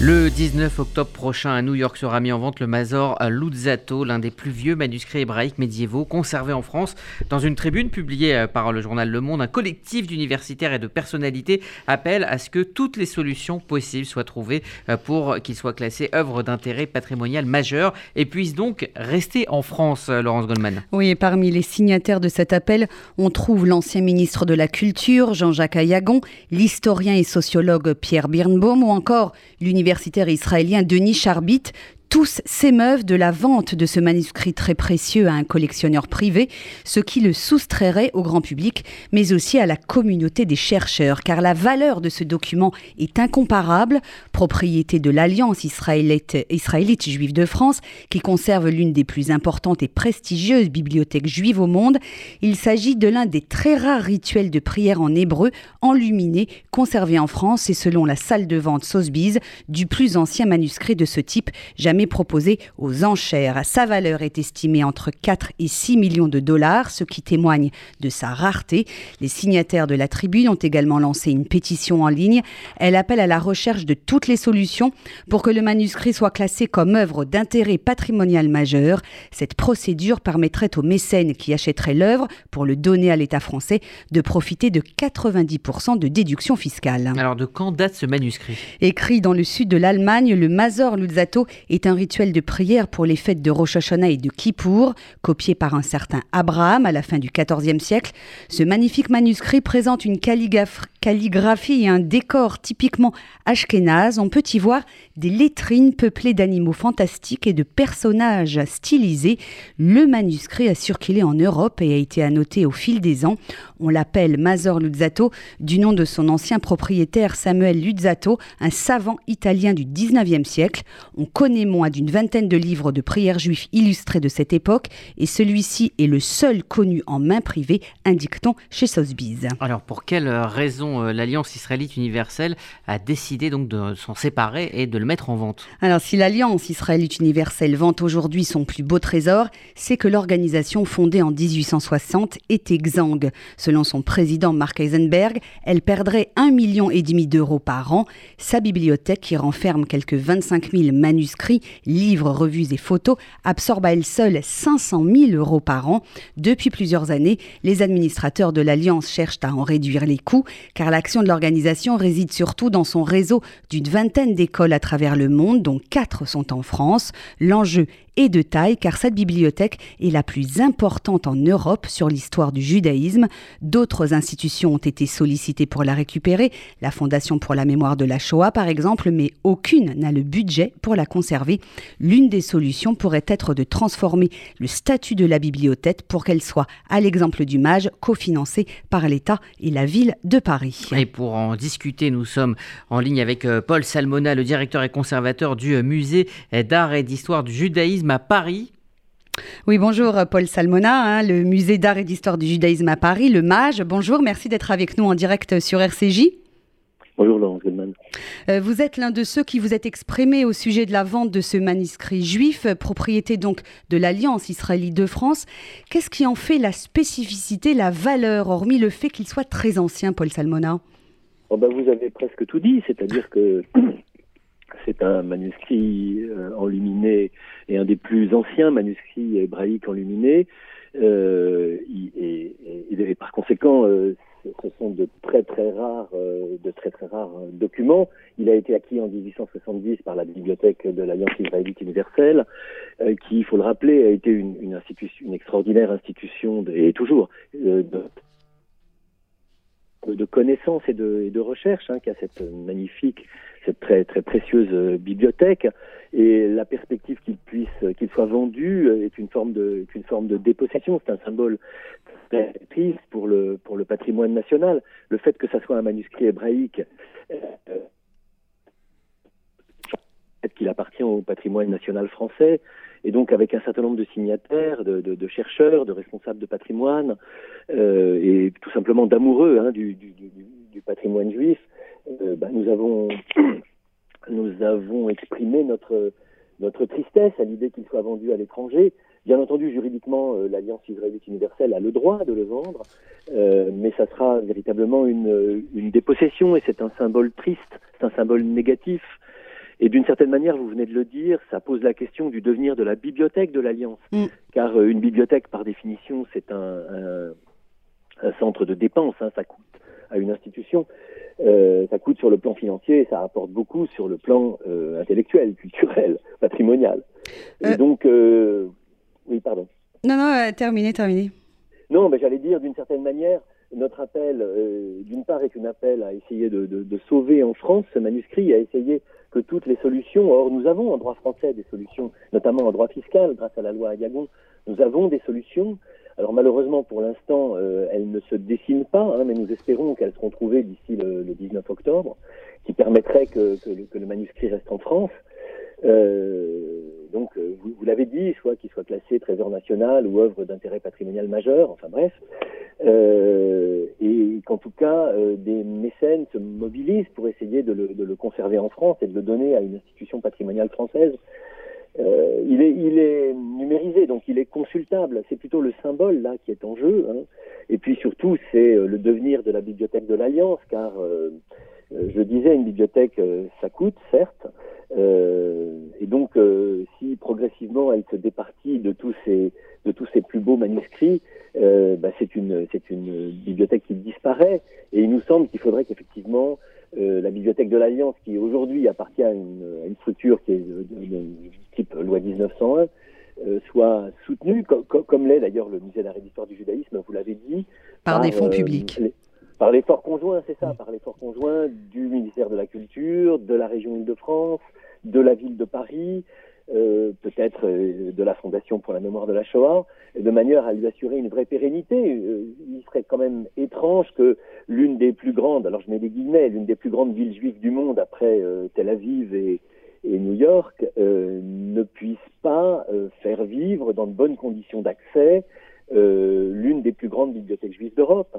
Le 19 octobre prochain à New York sera mis en vente le Mazor Luzzatto, l'un des plus vieux manuscrits hébraïques médiévaux conservés en France. Dans une tribune publiée euh, par le journal Le Monde, un collectif d'universitaires et de personnalités appelle à ce que toutes les solutions possibles soient trouvées euh, pour qu'il soit classé œuvre d'intérêt patrimonial majeur et puisse donc rester en France, euh, Laurence Goldman. Oui, et parmi les signataires de cet appel, on trouve l'ancien ministre de la Culture, Jean-Jacques Ayagon, l'historien et sociologue Pierre Birnbaum ou encore l'université universitaire israélien Denis Charbit tous s'émeuvent de la vente de ce manuscrit très précieux à un collectionneur privé, ce qui le soustrairait au grand public, mais aussi à la communauté des chercheurs, car la valeur de ce document est incomparable, propriété de l'Alliance israélite, juive de France, qui conserve l'une des plus importantes et prestigieuses bibliothèques juives au monde. Il s'agit de l'un des très rares rituels de prière en hébreu enluminé, conservé en France et selon la salle de vente Sotheby's, du plus ancien manuscrit de ce type jamais proposé aux enchères. Sa valeur est estimée entre 4 et 6 millions de dollars, ce qui témoigne de sa rareté. Les signataires de la tribune ont également lancé une pétition en ligne. Elle appelle à la recherche de toutes les solutions pour que le manuscrit soit classé comme œuvre d'intérêt patrimonial majeur. Cette procédure permettrait aux mécènes qui achèteraient l'œuvre pour le donner à l'État français de profiter de 90% de déduction fiscale. Alors de quand date ce manuscrit? Écrit dans le sud de l'Allemagne, le Mazor Luzzatto est rituel de prière pour les fêtes de Rosh Hashanah et de Kippour, copié par un certain Abraham à la fin du XIVe siècle. Ce magnifique manuscrit présente une calligraphie et un décor typiquement ashkénaze. On peut y voir des lettrines peuplées d'animaux fantastiques et de personnages stylisés. Le manuscrit a circulé en Europe et a été annoté au fil des ans. On l'appelle Mazor Luzzatto du nom de son ancien propriétaire Samuel Luzzatto, un savant italien du XIXe siècle. On connaît moins d'une vingtaine de livres de prières juifs illustrés de cette époque et celui-ci est le seul connu en main privée, indique-t-on chez Sotheby's. Alors pour quelle raison euh, l'Alliance israélite universelle a décidé donc de s'en séparer et de le mettre en vente Alors si l'Alliance israélite universelle vante aujourd'hui son plus beau trésor, c'est que l'organisation fondée en 1860 est exsangue. Selon son président Mark Eisenberg, elle perdrait un million et demi d'euros par an. Sa bibliothèque, qui renferme quelques 25 000 manuscrits, livres, revues et photos, absorbe à elle seule 500 000 euros par an. Depuis plusieurs années, les administrateurs de l'Alliance cherchent à en réduire les coûts, car l'action de l'organisation réside surtout dans son réseau d'une vingtaine d'écoles à travers le monde, dont quatre sont en France. L'enjeu et de taille car cette bibliothèque est la plus importante en Europe sur l'histoire du judaïsme. D'autres institutions ont été sollicitées pour la récupérer, la Fondation pour la mémoire de la Shoah par exemple, mais aucune n'a le budget pour la conserver. L'une des solutions pourrait être de transformer le statut de la bibliothèque pour qu'elle soit, à l'exemple du MAGE, cofinancée par l'État et la ville de Paris. Et pour en discuter, nous sommes en ligne avec euh, Paul Salmona, le directeur et conservateur du euh, musée d'art et d'histoire du judaïsme à Paris. Oui, bonjour Paul Salmona, hein, le musée d'art et d'histoire du judaïsme à Paris, le MAGE. Bonjour, merci d'être avec nous en direct sur RCJ. Bonjour Laurence Goldman. Euh, vous êtes l'un de ceux qui vous êtes exprimé au sujet de la vente de ce manuscrit juif, propriété donc de l'Alliance israélite de France. Qu'est-ce qui en fait la spécificité, la valeur, hormis le fait qu'il soit très ancien, Paul Salmona? Oh ben, Vous avez presque tout dit, c'est-à-dire que c'est un manuscrit euh, enluminé et un des plus anciens manuscrits hébraïques enluminés. Euh, et, et, par conséquent, euh, ce sont de très très rares, euh, rares documents. Il a été acquis en 1870 par la bibliothèque de l'Alliance israélite universelle, qui, il faut le rappeler, a été une, institution, extraordinaire institution et toujours de, connaissances et de, et recherche, hein, qui a cette magnifique cette très très précieuse euh, bibliothèque. Et la perspective qu'il puisse qu'il soit vendu euh, est une forme de une forme de dépossession. C'est un symbole très triste pour le pour le patrimoine national. Le fait que ça soit un manuscrit hébraïque euh, qu'il appartient au patrimoine national français. Et donc avec un certain nombre de signataires, de, de, chercheurs, de responsables de patrimoine euh, et tout simplement d'amoureux hein, du, du, du, patrimoine juif, euh, bah, nous avons avons exprimé notre notre tristesse à l'idée qu'il soit vendu à l'étranger. Bien entendu, juridiquement, euh, l'Alliance israélite universelle a le droit de le vendre, euh, mais ça sera véritablement une, une dépossession et c'est un symbole triste, c'est un symbole négatif. Et d'une certaine manière, vous venez de le dire, ça pose la question du devenir de la bibliothèque de l'Alliance. Mm. Car euh, une bibliothèque, par définition, c'est un, un, centre de dépenses, hein, ça coûte à une institution. Euh, ça coûte sur le plan financier et ça rapporte beaucoup sur le plan euh, intellectuel, culturel, patrimonial. Et donc, oui, pardon. Non, non, terminé, terminé. Non, mais j'allais dire, d'une certaine manière, notre appel, d'une part, est un appel à essayer de, de, de, sauver en France ce manuscrit, à essayer que toutes les solutions, or nous avons en droit français des solutions, notamment en droit fiscal, grâce à la loi Ayagon, nous avons des solutions. Alors malheureusement pour l'instant, euh, elles ne se dessinent pas, hein, mais nous espérons qu'elles seront trouvées d'ici le, 19 octobre, qui permettraient que, le, manuscrit reste en France. Euh, donc, euh, vous, l'avez dit, soit qu'il soit classé trésor national ou œuvre d'intérêt patrimonial majeur, enfin bref, et qu'en tout cas, des mécènes se mobilisent pour essayer de le, conserver en France et de le donner à une institution patrimoniale française. Euh, il, est, numérisé, donc il est consultable. C'est plutôt le symbole là qui est en jeu. Hein. Et puis surtout, c'est euh, le devenir de la bibliothèque de l'Alliance, car je disais, une bibliothèque, ça coûte, certes, euh, et donc, euh, si progressivement elle se départit de tous ces, plus beaux manuscrits, euh, bah, c'est une, c'est une bibliothèque qui disparaît. Et il nous semble qu'il faudrait qu'effectivement la bibliothèque de l'Alliance, qui aujourd'hui appartient à une, à une, structure qui est de, type loi 1901, soit soutenue, comme l'est d'ailleurs le musée d'art et d'histoire du judaïsme, vous l'avez dit. Par, des fonds publics. par l'effort conjoint, c'est ça, par l'effort conjoint du ministère de la Culture, de la région Île-de-France, de la ville de Paris, euh, peut-être euh, de la Fondation pour la mémoire de la Shoah, de manière à lui assurer une vraie pérennité. Euh, il serait quand même étrange que l'une des plus grandes, alors je mets des guillemets, l'une des plus grandes villes juives du monde après Tel Aviv et, New York ne puisse pas faire vivre dans de bonnes conditions d'accès l'une des plus grandes bibliothèques juives d'Europe.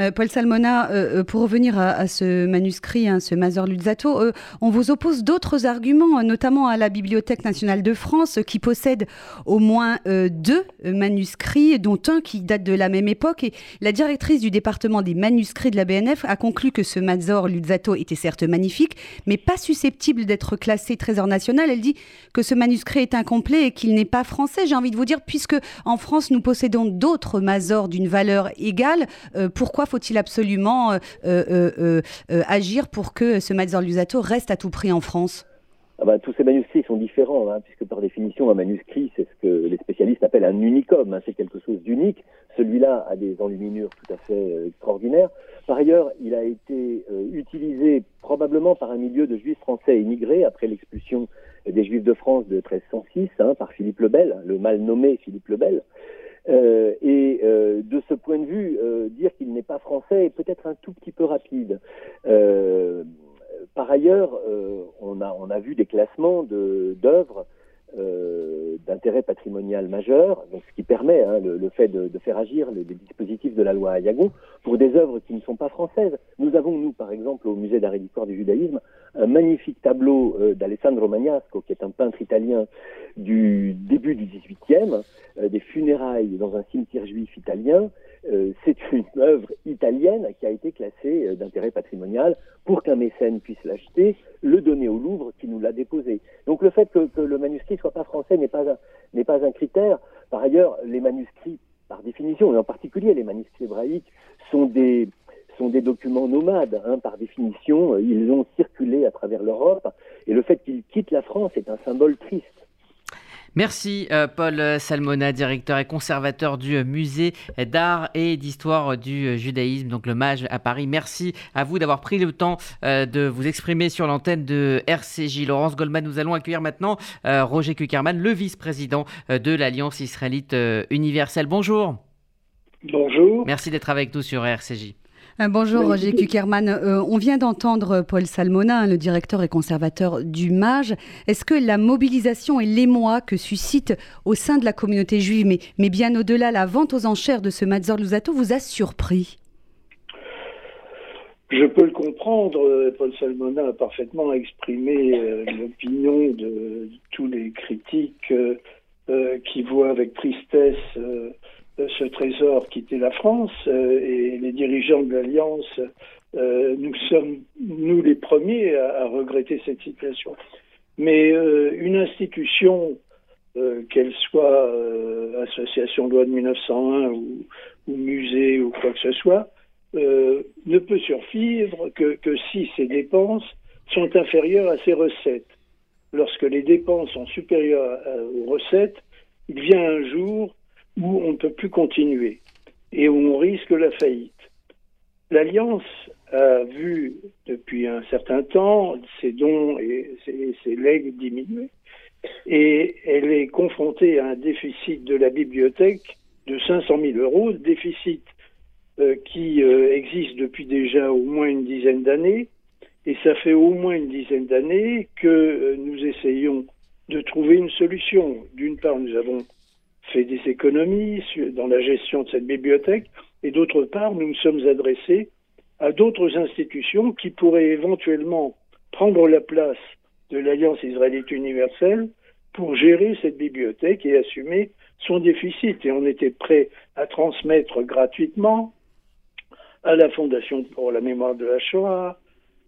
Euh, Paul Salmona, euh, euh, pour revenir à, ce manuscrit, hein, ce Mazor Luzzato, on vous oppose d'autres arguments, notamment à la Bibliothèque nationale de France, qui possède au moins deux manuscrits, dont un qui date de la même époque. Et la directrice du département des manuscrits de la BNF a conclu que ce Mazor Luzzato était certes magnifique, mais pas susceptible d'être classé trésor national. Elle dit que ce manuscrit est incomplet et qu'il n'est pas français. J'ai envie de vous dire, puisque en France, nous possédons d'autres Mazors d'une valeur égale, pourquoi faut-il absolument euh, euh, euh, agir pour que ce Mazor Lusato reste à tout prix en France? Ah bah, tous ces manuscrits sont différents, hein, puisque par définition, un manuscrit, c'est ce que les spécialistes appellent un unicum, hein, c'est quelque chose d'unique. Celui-là a des enluminures tout à fait extraordinaires. Par ailleurs, il a été utilisé probablement par un milieu de juifs français immigrés après l'expulsion des juifs de France de 1306 hein, par Philippe le Bel, le mal nommé Philippe le Bel. Euh, et euh, de ce point de vue, euh, dire qu'il n'est pas français est peut-être un tout petit peu rapide. par ailleurs, on, a, on a vu des classements d'œuvres euh, d'intérêt patrimonial majeur, ce qui permet hein, le, fait de, faire agir les, dispositifs de la loi Ayagon pour des œuvres qui ne sont pas françaises. Nous avons, nous, par exemple, au Musée d'art et d'histoire du judaïsme, un magnifique tableau euh, d'Alessandro Magnasco, qui est un peintre italien du début du XVIIIe, euh, des funérailles dans un cimetière juif italien, c'est une œuvre italienne qui a été classée euh, d'intérêt patrimonial pour qu'un mécène puisse l'acheter, le donner au Louvre qui nous l'a déposé. Donc le fait que, le manuscrit soit pas français n'est pas, n'est pas un critère. Par ailleurs, les manuscrits, par définition, et en particulier les manuscrits hébraïques, sont des, documents nomades. Hein, par définition, ils ont circulé à travers l'Europe. Et le fait qu'ils quittent la France est un symbole triste. Merci euh, Paul Salmona, directeur et conservateur du musée d'art et d'histoire du judaïsme, donc le MAGE à Paris. Merci à vous d'avoir pris le temps euh, de vous exprimer sur l'antenne de RCJ. Laurence Goldman, nous allons accueillir maintenant euh, Roger Kuckerman, le vice-président de l'Alliance israélite universelle. Bonjour. Bonjour. Merci d'être avec nous sur RCJ. Euh, bonjour Roger Kuckerman. Euh, on vient d'entendre Paul Salmona, le directeur et conservateur du MAGE. Est-ce que la mobilisation et l'émoi que suscite au sein de la communauté juive, mais, mais bien au-delà la vente aux enchères de ce Mazor Lusato, vous a surpris? Je peux le comprendre, Paul Salmona a parfaitement exprimé euh, l'opinion de, tous les critiques qui voient avec tristesse ce trésor quitter la France euh, et les dirigeants de l'Alliance, euh, nous sommes nous les premiers à, regretter cette situation. Mais une institution, qu'elle soit association loi de 1901 ou, musée ou quoi que ce soit, ne peut survivre que si ses dépenses sont inférieures à ses recettes. Lorsque les dépenses sont supérieures aux recettes, il vient un jour où on ne peut plus continuer et où on risque la faillite. L'Alliance a vu depuis un certain temps ses dons et ses, legs diminuer et elle est confrontée à un déficit de la bibliothèque de 500 000 euros, déficit euh, qui euh, existe depuis déjà au moins une dizaine d'années et ça fait au moins une dizaine d'années que euh, nous essayons de trouver une solution. D'une part, nous avons fait des économies dans la gestion de cette bibliothèque, et d'autre part, nous nous sommes adressés à d'autres institutions qui pourraient éventuellement prendre la place de l'Alliance israélite universelle pour gérer cette bibliothèque et assumer son déficit. Et on était prêt à transmettre gratuitement à la Fondation pour la mémoire de la Shoah,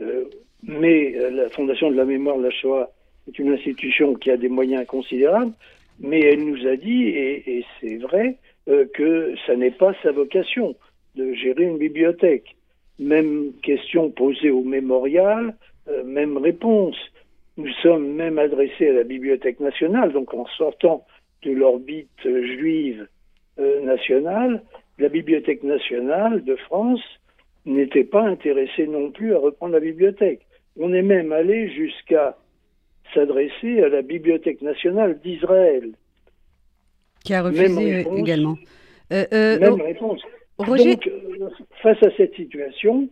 euh, mais euh, la Fondation de la mémoire de la Shoah est une institution qui a des moyens considérables, mais elle nous a dit, et, c'est vrai, euh, que ça n'est pas sa vocation de gérer une bibliothèque. Même question posée au mémorial, même réponse. Nous sommes même adressés à la Bibliothèque nationale, donc en sortant de l'orbite juive nationale, la Bibliothèque nationale de France n'était pas intéressé non plus à reprendre la bibliothèque. On est même allé jusqu'à s'adresser à la Bibliothèque nationale d'Israël. Qui a refusé également. Euh, euh, même oh, réponse. Donc, euh, face à cette situation,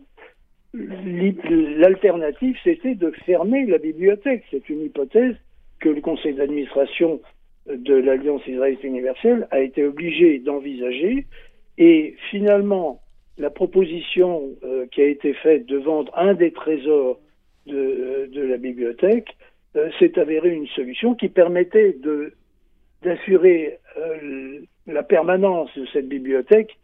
l'alternative, c'était de fermer la bibliothèque. C'est une hypothèse que le conseil d'administration de l'Alliance israélite universelle a été obligé d'envisager. Et finalement, la proposition euh, qui a été faite de vendre un des trésors de, euh, la bibliothèque euh, s'est avérée une solution qui permettait d'assurer la permanence de cette bibliothèque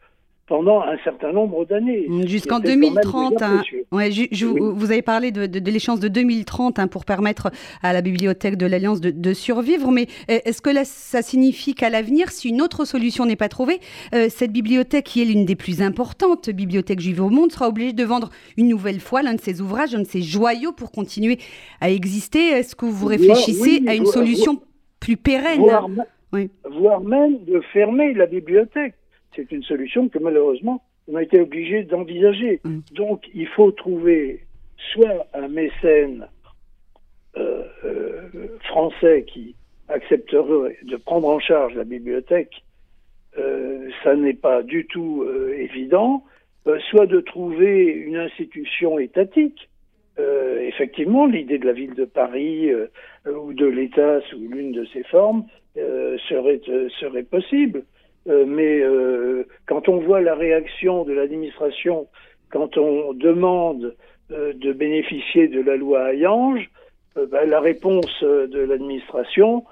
pendant un certain nombre d'années. Jusqu'en 2030. Hein. ouais, Vous avez parlé de, de, l'échéance de 2030 hein, pour permettre à la bibliothèque de l'Alliance de, survivre, mais est-ce que là, ça signifie qu'à l'avenir, si une autre solution n'est pas trouvée, euh, cette bibliothèque, qui est l'une des plus importantes bibliothèques juives au monde, sera obligée de vendre une nouvelle fois l'un de ses ouvrages, un de ses joyaux pour continuer à exister? Est-ce que vous réfléchissez à une solution plus pérenne? voire même de fermer la bibliothèque c'est une solution que malheureusement on a été obligé d'envisager. Mm. Donc il faut trouver soit un mécène euh, euh, français qui accepterait de prendre en charge la bibliothèque, euh, ça n'est pas du tout évident, soit de trouver une institution étatique. effectivement, l'idée de la ville de Paris ou de l'État sous l'une de ses formes serait, serait possible. Euh, mais euh, quand on voit la réaction de l'administration, quand on demande euh, de bénéficier de la loi Hayange, ben, la réponse de l'administration,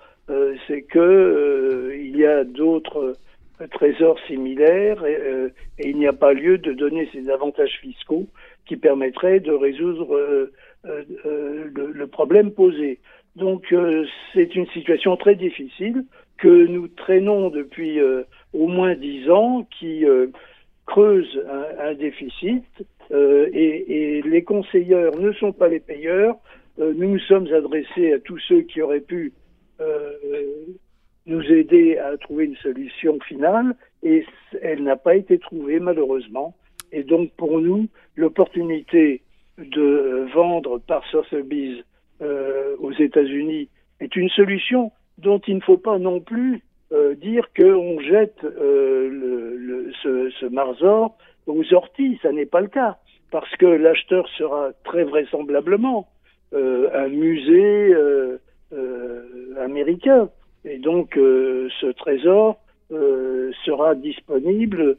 c'est que il y a d'autres trésors similaires et, il n'y a pas lieu de donner ces avantages fiscaux qui permettraient de résoudre le, problème posé. Donc c'est une situation très difficile que nous traînons depuis au moins dix ans qui euh, creusent un, déficit euh, et, les conseilleurs ne sont pas les payeurs. Euh, nous nous sommes adressés à tous ceux qui auraient pu nous aider à trouver une solution finale et elle n'a pas été trouvée malheureusement. Et donc pour nous, l'opportunité de vendre par Sotheby's aux États-Unis est une solution dont il ne faut pas non plus euh, dire qu'on jette euh, ce, ce marzor aux orties. Ça n'est pas le cas, parce que l'acheteur sera très vraisemblablement euh, un musée américain. Et donc ce trésor sera disponible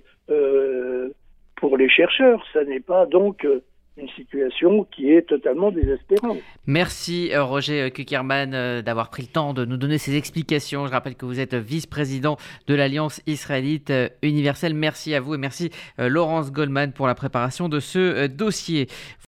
pour les chercheurs. Ça n'est pas donc une situation qui est totalement désespérante. Merci euh, Roger Kuckerman euh, d'avoir pris le temps de nous donner ces explications. Je rappelle que vous êtes vice-président de l'Alliance israélite euh, universelle. Merci à vous et merci Laurence Goldman pour la préparation de ce dossier.